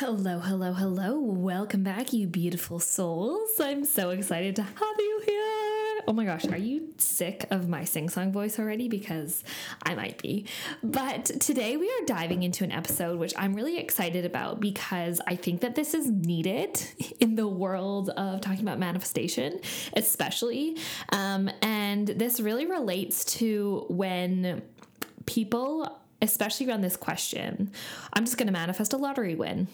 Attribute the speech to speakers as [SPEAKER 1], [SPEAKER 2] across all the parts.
[SPEAKER 1] Hello, hello, hello. Welcome back, you beautiful souls. I'm so excited to have you here. Oh my gosh, are you sick of my sing song voice already? Because I might be. But today we are diving into an episode which I'm really excited about because I think that this is needed in the world of talking about manifestation, especially. Um, and this really relates to when people especially around this question. I'm just going to manifest a lottery win.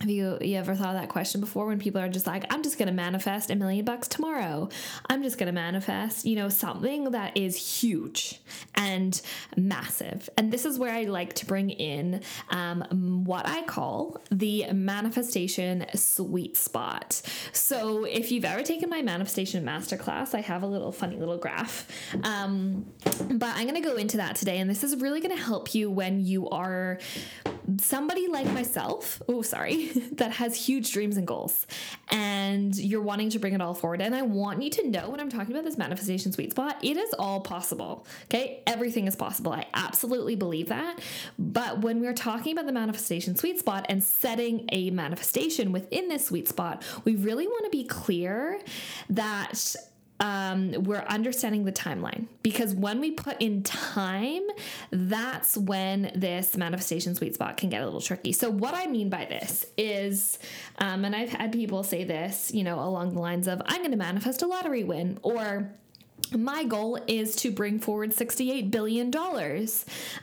[SPEAKER 1] Have you, you ever thought of that question before when people are just like, I'm just going to manifest a million bucks tomorrow? I'm just going to manifest, you know, something that is huge and massive. And this is where I like to bring in um, what I call the manifestation sweet spot. So if you've ever taken my manifestation masterclass, I have a little funny little graph. Um, but I'm going to go into that today. And this is really going to help you when you are somebody like myself, oh, sorry, that has huge dreams and goals, and you're wanting to bring it all forward. And I want you to know when I'm talking about this manifestation sweet spot, it is all possible. Okay. Everything is possible. I absolutely believe that. But when we're talking about the manifestation sweet spot and setting a manifestation within this sweet spot, we really want to be clear that um, we're understanding the timeline because when we put in time, that's when this manifestation sweet spot can get a little tricky. So, what I mean by this is, um, and I've had people say this, you know, along the lines of, I'm going to manifest a lottery win, or my goal is to bring forward $68 billion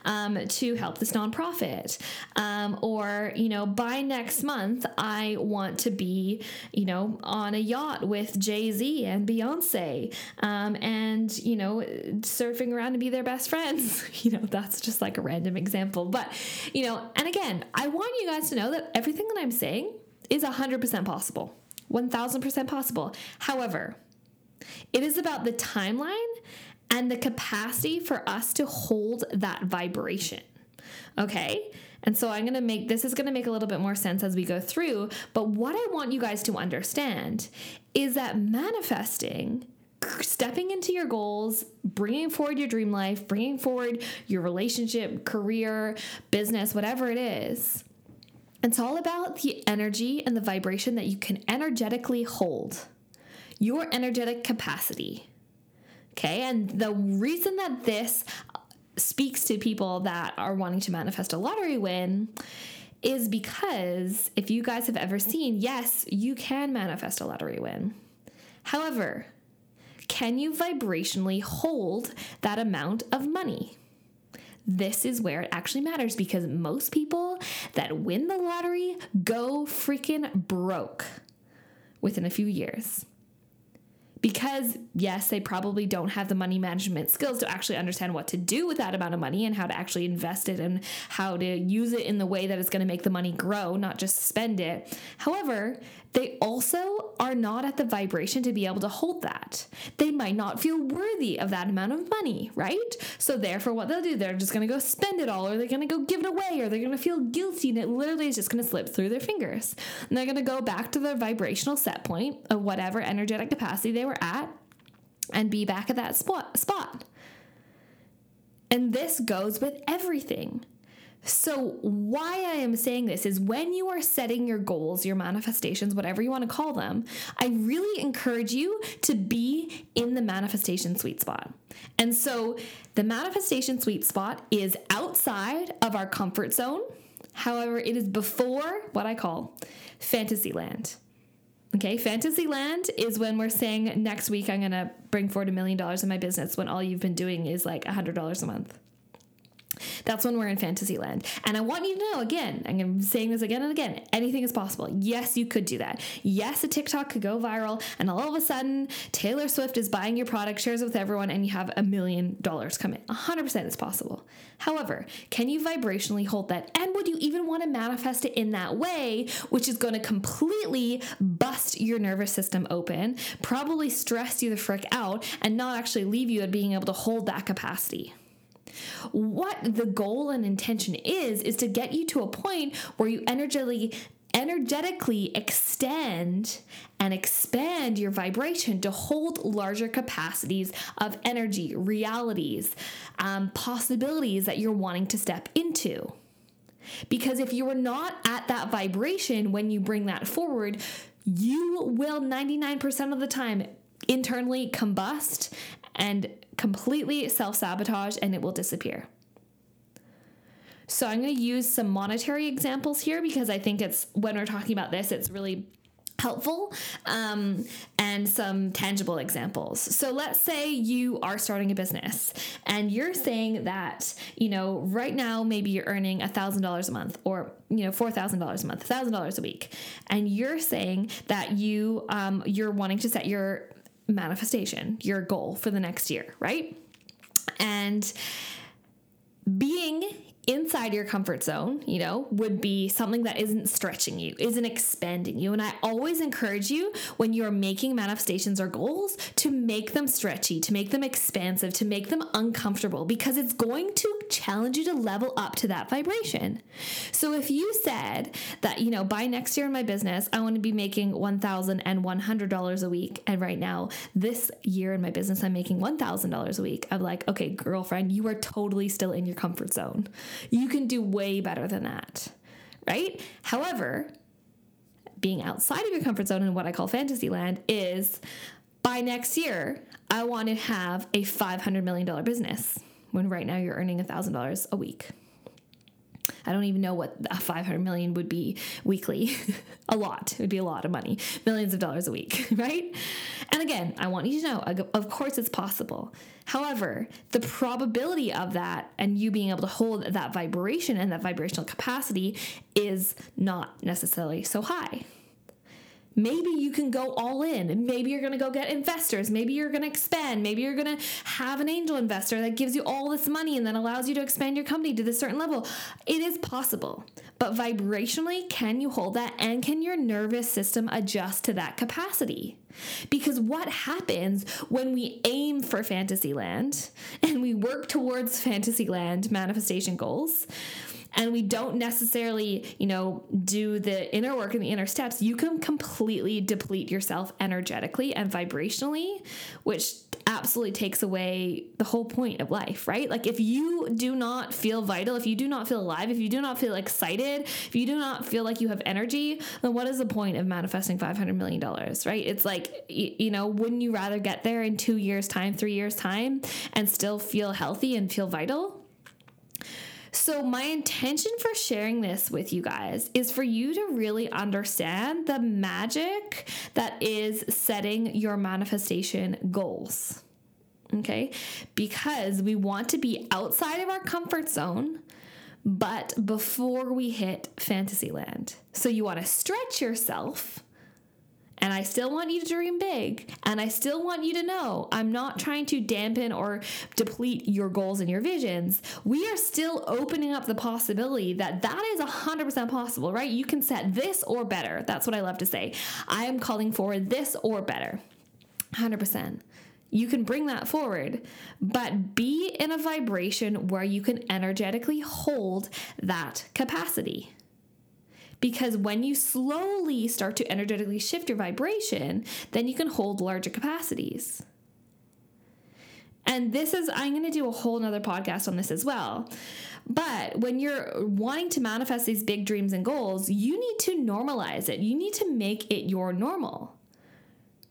[SPEAKER 1] um, to help this nonprofit. Um, or, you know, by next month, I want to be, you know, on a yacht with Jay Z and Beyonce um, and, you know, surfing around to be their best friends. you know, that's just like a random example. But, you know, and again, I want you guys to know that everything that I'm saying is 100% possible, 1000% possible. However, it is about the timeline and the capacity for us to hold that vibration. Okay? And so I'm going to make this is going to make a little bit more sense as we go through, but what I want you guys to understand is that manifesting stepping into your goals, bringing forward your dream life, bringing forward your relationship, career, business, whatever it is. It's all about the energy and the vibration that you can energetically hold your energetic capacity. Okay, and the reason that this speaks to people that are wanting to manifest a lottery win is because if you guys have ever seen, yes, you can manifest a lottery win. However, can you vibrationally hold that amount of money? This is where it actually matters because most people that win the lottery go freaking broke within a few years because yes they probably don't have the money management skills to actually understand what to do with that amount of money and how to actually invest it and how to use it in the way that is going to make the money grow not just spend it. However they also are not at the vibration to be able to hold that they might not feel worthy of that amount of money right so therefore what they'll do they're just to go spend it all or they're to go give it away or they're to feel guilty and it literally is just to slip through their fingers and they're to go back to their vibrational set point of whatever energetic capacity they were at and be back at that spot spot.
[SPEAKER 2] And this goes with everything. So, why I am saying this is when you are setting your goals, your manifestations, whatever you want to call them, I really encourage you to be in the manifestation sweet spot. And so, the manifestation sweet spot is outside of our comfort zone. However, it is before what I call fantasy land. Okay, fantasy land is when we're saying next week I'm gonna bring forward a million dollars in my business when all you've been doing is like a hundred dollars a month. That's when we're in fantasy land. And I want you to know again, I'm saying this again and again anything is possible. Yes, you could do that. Yes, a TikTok could go viral, and all of a sudden, Taylor Swift is buying your product, shares it with everyone, and you have a million dollars come in. 100% is possible. However, can you vibrationally hold that? And would you even want to manifest it in that way, which is going to completely bust your nervous system open, probably stress you the frick out, and not actually leave you at being able to hold that capacity? What the goal and intention is, is to get you to a point where you energetically energetically extend and expand your vibration to hold larger capacities of energy, realities, um, possibilities that you're wanting to step into. Because if you are not at that vibration when you bring that forward, you will 99% of the time internally combust and completely self sabotage and it will disappear. So I'm going to use some monetary examples here because I think it's when we're talking about this, it's really helpful um, and some tangible examples. So let's say you are starting a business and you're saying that, you know, right now maybe you're earning $1,000 a month or, you know, $4,000 a month, $1,000 a week. And you're saying that you, um, you're wanting to set your manifestation, your goal for the next year, right? And being inside your comfort zone, you know, would be something that isn't stretching you, isn't expanding you. And I always encourage you when you're making manifestations or goals to make them stretchy, to make them expansive, to make them uncomfortable because it's going to challenge you to level up to that vibration. So if you said that, you know, by next year in my business, I want to be making $1,100 a week. And right now, this year in my business, I'm making $1,000 a week. I'm like, okay, girlfriend, you are totally still in your comfort zone. You can do way better than that, right? However, being outside of your comfort zone in what I call fantasy land is by next year, I want to have a $500 million business when right now you're earning $1,000 a week. I don't even know what a 500 million would be weekly. a lot. It would be a lot of money. Millions of dollars a week, right? And again, I want you to know, of course it's possible. However, the probability of that and you being able to hold that vibration and that vibrational capacity is not necessarily so high. Maybe you can go all in. Maybe you're going to go get investors. Maybe you're going to expand. Maybe you're going to have an angel investor that gives you all this money and then allows you to expand your company to this certain level. It is possible. But vibrationally, can you hold that? And can your nervous system adjust to that capacity? Because what happens when we aim for Fantasyland and we work towards Fantasyland manifestation goals? And we don't necessarily, you know, do the inner work and the inner steps, you can completely deplete yourself energetically and vibrationally, which absolutely takes away the whole point of life, right? Like if you do not feel vital, if you do not feel alive, if you do not feel excited, if you do not feel like you have energy, then what is the point of manifesting $500 million, right? It's like, you know, wouldn't you rather get there in two years' time, three years' time, and still feel healthy and feel vital? So, my intention for sharing this with you guys is for you to really understand the magic that is setting your manifestation goals. Okay? Because we want to be outside of our comfort zone, but before we hit Fantasyland. So, you want to stretch yourself and I still want you to dream big. And I still want you to know I'm not trying to dampen or deplete your goals and your visions. We are still opening up the possibility that that is 100% possible, right? You can set this or better. That's what I love to say. I am calling for this or better. 100%. You can bring that forward, but be in a vibration where you can energetically hold that capacity. Because when you slowly start to energetically shift your vibration, then you can hold larger capacities. And this is, I'm going to do a whole nother podcast on this as well. But when you're wanting to manifest these big dreams and goals, you need to normalize it. You need to make it your normal.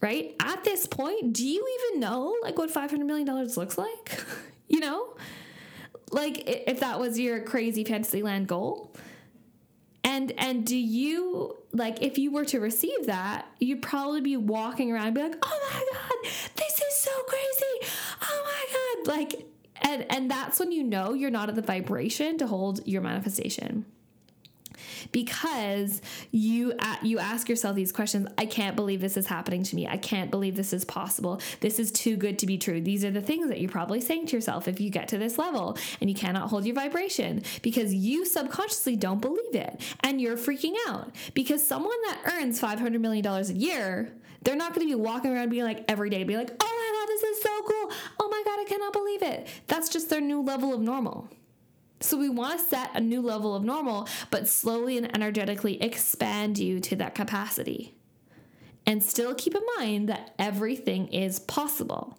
[SPEAKER 2] Right? At this point, do you even know like what $500 million looks like? you know? Like if that was your crazy fantasy land goal. And and do you like if you were to receive that, you'd probably be walking around and be like, "Oh my god, this is so crazy. Oh my god." Like and and that's when you know you're not at the vibration to hold your manifestation because you you ask yourself these questions i can't believe this is happening to me. I can't believe this is possible. This is too good to be true. These are the things that you're probably saying to yourself if you get to this level and you cannot hold your vibration because you subconsciously don't believe it and you're freaking out. Because someone that earns 500 million dollars a year they're not going to be walking around being like every day be like oh my god this is so cool. Oh my god i cannot believe it. That's just their new level of normal so we want to set a new level of normal, but slowly and energetically expand you to that capacity. And still keep in mind that everything is possible.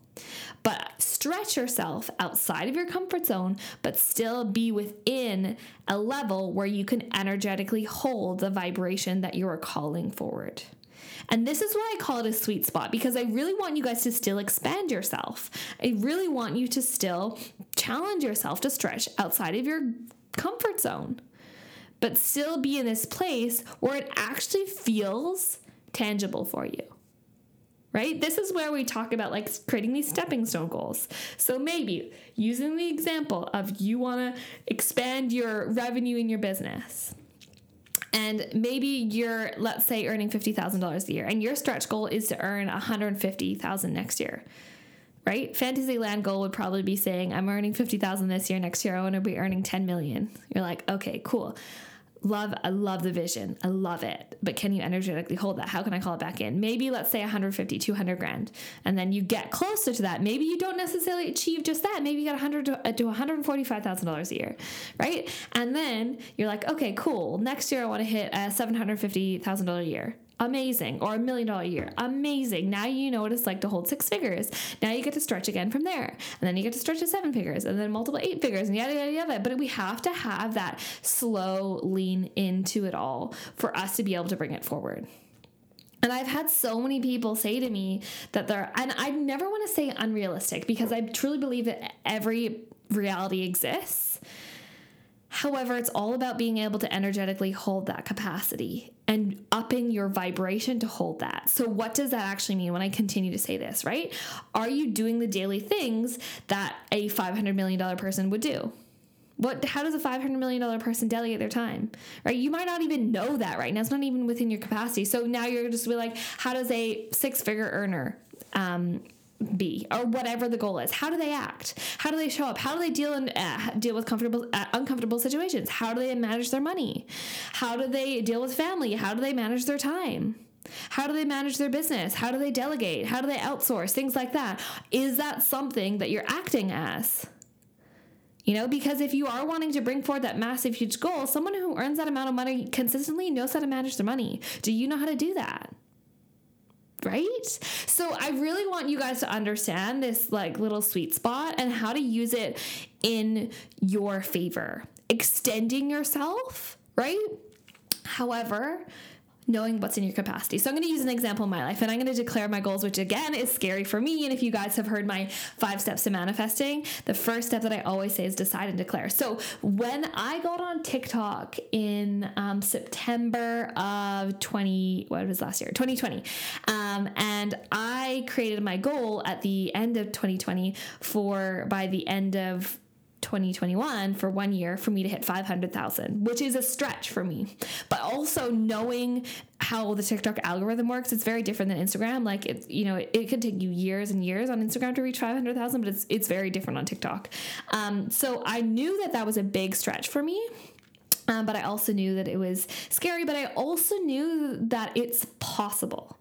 [SPEAKER 2] But stretch yourself outside of your comfort zone, but still be within a level where you can energetically hold the vibration that you are calling forward. And this is why I call it a sweet spot because I really want you guys to still expand yourself. I really want you to still challenge yourself to stretch outside of your comfort zone, but still be in this place where it actually feels tangible for you. Right? This is where we talk about like creating these stepping stone goals. So maybe using the example of you want to expand your revenue in your business and maybe you're let's say earning $50,000 a year and your stretch goal is to earn 150,000 next year. Right? Fantasyland goal would probably be saying I'm earning 50,000 this year, next year I want to be earning 10 million. You're like, "Okay, cool love i love the vision. I love it. But can you energetically hold that? How can i call it back in? Maybe let's say 150 200 grand. And then you get closer to that. Maybe you don't necessarily achieve just that. Maybe you got 100 to, uh, to 145000 dollars a year right? And then you're like okay cool. Next year i want to hit a 750000 dollar a year Amazing. Or a million dollar a year. Amazing. Now you know what it's like to hold six figures. Now you get to stretch again from there. And then you get to stretch to seven figures and then multiple eight figures and yada, yada, yada. But we have to have that slow lean into it all for us to be able to bring it forward. And I've had so many people say to me that they're, and I never want to say unrealistic because I truly believe that every reality exists. However, it's all about being able to energetically hold that capacity and upping your vibration to hold that. So, what does that actually mean when I continue to say this, right? Are you doing the daily things that a $500 million person would do? What, how does a $500 million person delegate their time, right? You might not even know that right now. It's not even within your capacity. So now you're just be like, how does a six figure earner um, be or whatever the goal is. How do they act? How do they show up? How do they deal and uh, deal with comfortable uh, uncomfortable situations? How do they manage their money? How do they deal with family? How do they manage their time? How do they manage their business? How do they delegate? How do they outsource? Things like that. Is that something that you're acting as? You know, because if you are wanting to bring forward that massive, huge goal, someone who earns that amount of money consistently knows how to manage their money. Do you know how to do that? Right? So I really want you guys to understand this like little sweet spot and how to use it in your favor. Extending yourself, right? However, knowing what's in your capacity. So I'm going to use an example in my life and I'm going to declare my goals, which again is scary for me. And if you guys have heard my five steps to manifesting, the first step that I always say is decide and declare. So when I got on TikTok in um, September of 20, what was last year? 2020. Um, and I created my goal at the end of 2020 for by the end of 2021 for one year for me to hit 500,000, which is a stretch for me. But also knowing how the TikTok algorithm works, it's very different than Instagram. Like it's, you know, it, it could take you years and years on Instagram to reach 500,000, but it's, it's very different on TikTok. Um, so I knew that that was a big stretch for me. Um, but I also knew that it was scary, but I also knew that it's possible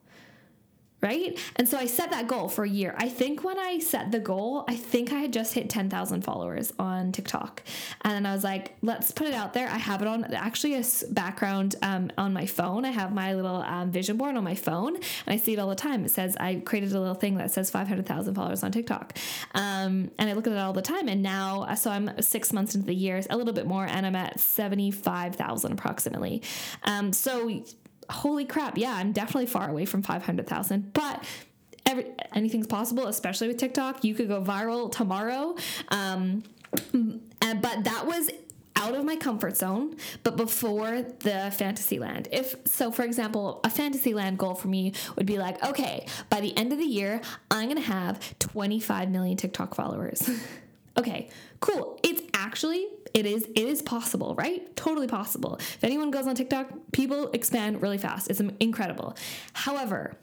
[SPEAKER 2] right? And so I set that goal for a year. I think when I set the goal, I think I had just hit 10,000 followers on TikTok. And I was like, let's put it out there. I have it on actually a background um, on my phone. I have my little um, vision board on my phone and I see it all the time. It says, I created a little thing that says 500,000 followers on TikTok. Um, and I look at it all the time. And now, uh, so I'm six months into the year, a little bit more, and I'm at 75,000 approximately. Um, so holy crap, yeah, I'm definitely far away from 500,000, but every, anything's possible, especially with TikTok. You could go viral tomorrow. Um, and, but that was out of my comfort zone, but before the fantasy land. If so, for example, a fantasy land goal for me would be like, okay, by the end of the year, I'm gonna have 25 million TikTok followers. okay, cool. It's actually it is it is possible, right? Totally possible. If anyone goes on TikTok, people expand really fast. It's incredible. However,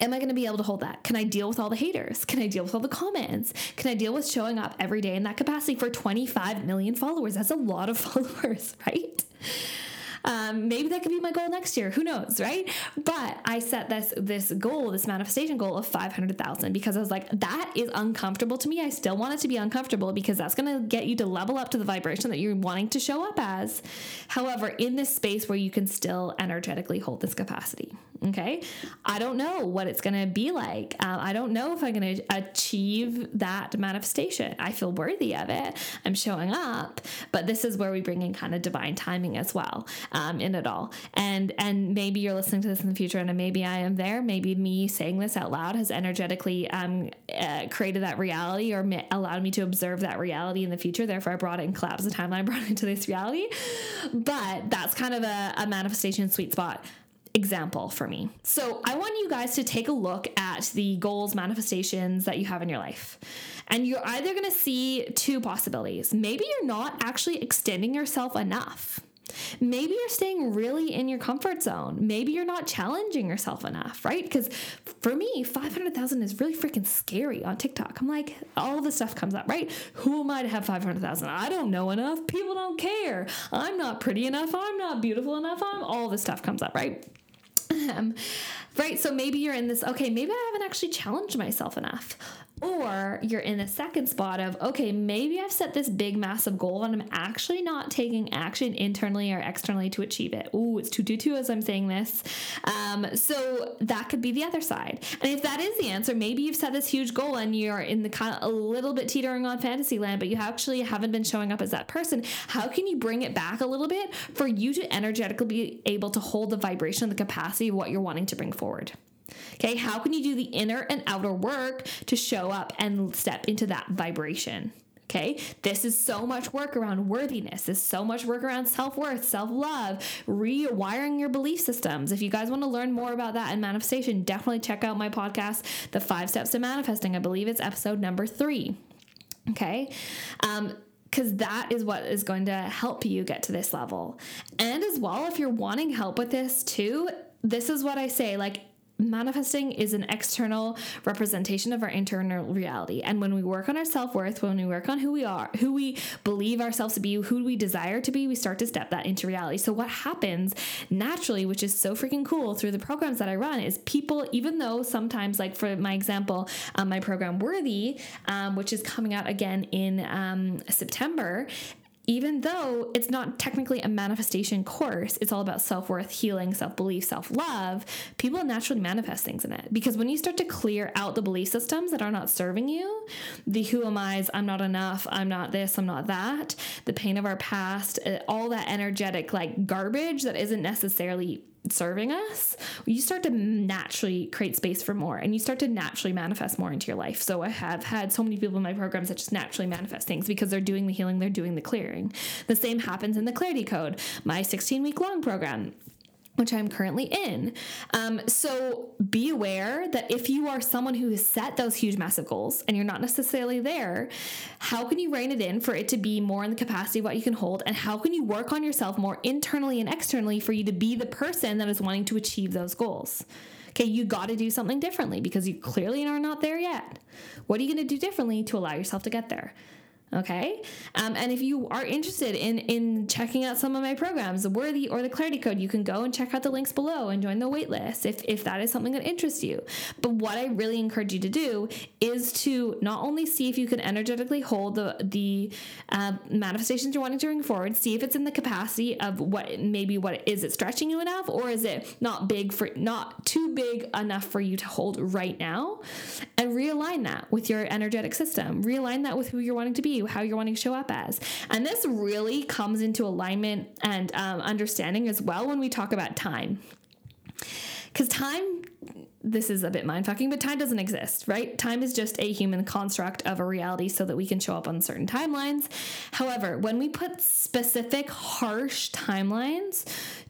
[SPEAKER 2] am I going to be able to hold that? Can I deal with all the haters? Can I deal with all the comments? Can I deal with showing up every day in that capacity for 25 million followers? That's a lot of followers, right? Um, maybe that could be my goal next year. Who knows, right? But I set this this goal, this manifestation goal of five hundred thousand because I was like, that is uncomfortable to me. I still want it to be uncomfortable because that's going to get you to level up to the vibration that you're wanting to show up as. However, in this space where you can still energetically hold this capacity. Okay, I don't know what it's going to be like. Uh, I don't know if I'm going to achieve that manifestation. I feel worthy of it. I'm showing up, but this is where we bring in kind of divine timing as well um, in it all. And and maybe you're listening to this in the future, and maybe I am there. Maybe me saying this out loud has energetically um, uh, created that reality or ma- allowed me to observe that reality in the future. Therefore, I brought it in collapse the timeline, brought it into this reality. But that's kind of a, a manifestation sweet spot example for me. So, I want you guys to take a look at the goals, manifestations that you have in your life. And you're either going to see two possibilities. Maybe you're not actually extending yourself enough. Maybe you're staying really in your comfort zone. Maybe you're not challenging yourself enough, right? Because for me, 500,000 is really freaking scary on TikTok. I'm like, all this stuff comes up, right? Who am I to have 500,000? I don't know enough. People don't care. I'm not pretty enough. I'm not beautiful enough. I'm all this stuff comes up, right? Um, right? So maybe you're in this, okay, maybe I haven't actually challenged myself enough. Or you're in the second spot of, okay, maybe I've set this big, massive goal and I'm actually not taking action internally or externally to achieve it. Ooh, it's 222 as I'm saying this. Um, so that could be the other side. And if that is the answer, maybe you've set this huge goal and you're in the kind of a little bit teetering on fantasy land, but you actually haven't been showing up as that person. How can you bring it back a little bit for you to energetically be able to hold the vibration and the capacity of what you're wanting to bring forward? Okay, how can you do the inner and outer work to show up and step into that vibration? Okay, this is so much work around worthiness. This is so much work around self worth, self love, rewiring your belief systems. If you guys want to learn more about that and manifestation, definitely check out my podcast, The Five Steps to Manifesting. I believe it's episode number three. Okay, um, because that is what is going to help you get to this level. And as well, if you're wanting help with this too, this is what I say like manifesting is an external representation of our internal reality. And when we work on our self-worth when we work on who we are who we believe ourselves to be who we desire to be we start to step that into reality. So what happens naturally which is so freaking cool through the programs that i run is people even though sometimes like for my example um, my program worthy um, which is coming out again in um, september even though it's not technically a manifestation course, it's all about self worth, healing, self belief, self love, people naturally manifest things in it. Because when you start to clear out the belief systems that are not serving you, the who am I's, I'm not enough, I'm not this, I'm not that, the pain of our past, uh, all that energetic like garbage that isn't necessarily serving us, you start to naturally create space for more and you start to naturally manifest more into your life. So I have had so many people in my programs that just naturally manifest things because they're doing the healing, they're doing the clearing. The same happens in the Clarity Code, my 16 week long program which I'm currently in. Um, so be aware that if you are someone who has set those huge, massive goals and you're not necessarily there, how can you rein it in for it to be more in the capacity of what you can hold? And how can you work on yourself more internally and externally for you to be the person that is wanting to achieve those goals? Okay, you got to do something differently because you clearly are not there yet. What are you going to do differently to allow yourself to get there? Okay. Um, and if you are interested in in checking out some of my programs, the Worthy or the Clarity Code, you can go and check out the links below and join the waitlist if, if that is something that interests you. But what I really encourage you to do is to not only see if you can energetically hold the the uh, manifestations you're wanting to bring forward, see if it's in the capacity of what maybe what is it stretching you enough, or is it not big for not too big enough for you to hold right now, and realign that with your energetic system, realign that with who you're wanting to be how you're wanting to show up as. And this really comes into alignment and um, understanding as well when we talk about time. Because time this is a bit mind fucking, but time doesn't exist, right? Time is just a human construct of a reality so that we can show up on certain timelines. However, when we put specific harsh timelines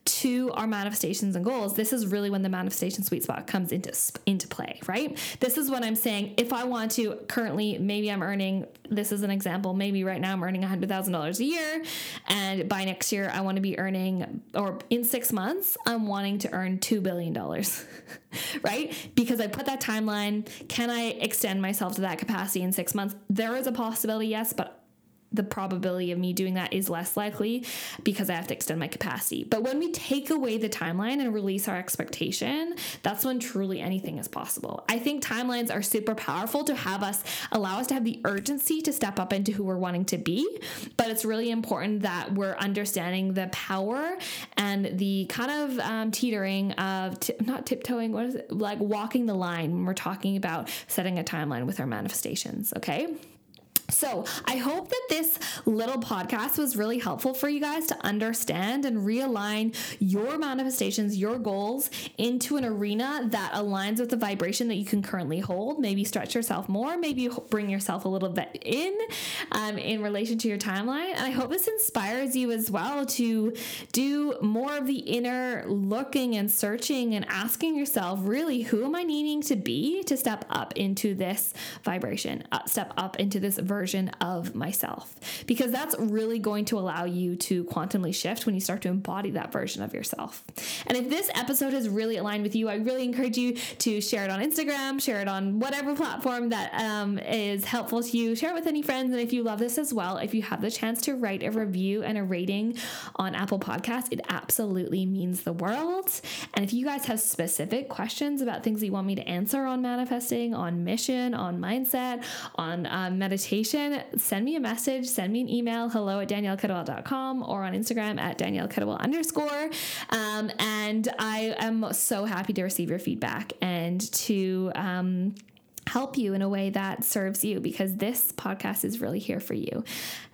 [SPEAKER 2] to our manifestations and goals, this is really when the manifestation sweet spot comes into into play, right? This is what I'm saying if I want to currently maybe I'm earning this is an example, maybe right now I'm earning $100,000 a year and by next year I want to be earning or in 6 months I'm wanting to earn 2 billion dollars. right? Because I put that timeline, can I extend myself to that capacity in 6 months? There is a possibility, yes, but the probability of me doing that is less likely because I have to extend my capacity. But when we take away the timeline and release our expectation, that's when truly anything is possible. I think timelines are super powerful to have us allow us to have the urgency to step up into who we're wanting to be. But it's really important that we're understanding the power and the kind of um, teetering of t- not tiptoeing, what is it? Like walking the line when we're talking about setting a timeline with our manifestations. Okay. So, I hope that this little podcast was really helpful for you guys to understand and realign your manifestations, your goals into an arena that aligns with the vibration that you can currently hold. Maybe stretch yourself more, maybe bring yourself a little bit in um, in relation to your timeline. And I hope this inspires you as well to do more of the inner looking and searching and asking yourself, really, who am I needing to be to step up into this vibration, uh, step up into this version of myself because that's really going to allow you to quantumly shift when you start to embody that version of yourself. And if this episode has really aligned with you, I really encourage you to share it on Instagram, share it on whatever platform that um, is helpful to you. Share it with any friends. And if you love this as well, if you have the chance to write a review and a rating on Apple Podcasts, it absolutely means the world. And if you guys have specific questions about things that you want me to answer on manifesting, on mission, on mindset, on uh, meditation, send me a message, send me an email, hello at daniellekettlewell.com or on Instagram at daniellekettlewell underscore. Um, and I am so happy to receive your feedback and to um, help you in a way that serves you because this podcast is really here for you.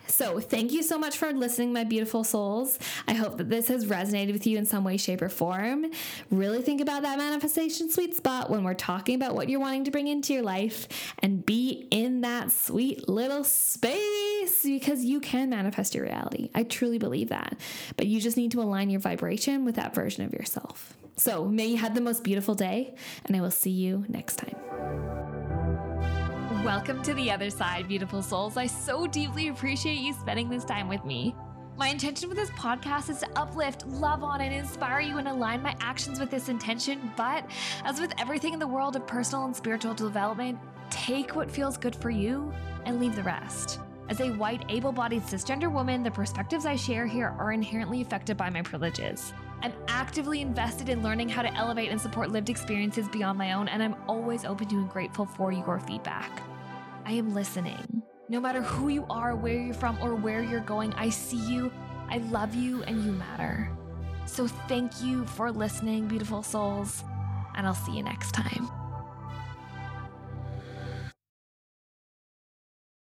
[SPEAKER 2] So, thank you so much for listening, my beautiful souls. I hope that this has resonated with you in some way, shape, or form. Really think about that manifestation sweet spot when we're talking about what you're wanting to bring into your life and be in that sweet little space because you can manifest your reality. I truly believe that. But you just need to align your vibration with that version of yourself. So, may you have the most beautiful day, and I will see you next time.
[SPEAKER 1] Welcome to the other side, beautiful souls. I so deeply appreciate you spending this time with me. My intention with this podcast is to uplift, love on, and inspire you and align my actions with this intention. But as with everything in the world of personal and spiritual development, take what feels good for you and leave the rest. As a white, able bodied cisgender woman, the perspectives I share here are inherently affected by my privileges. I'm actively invested in learning how to elevate and support lived experiences beyond my own, and I'm always open to and grateful for your feedback. I am listening. No matter who you are, where you're from, or where you're going, I see you, I love you, and you matter. So thank you for listening, beautiful souls, and I'll see you next time.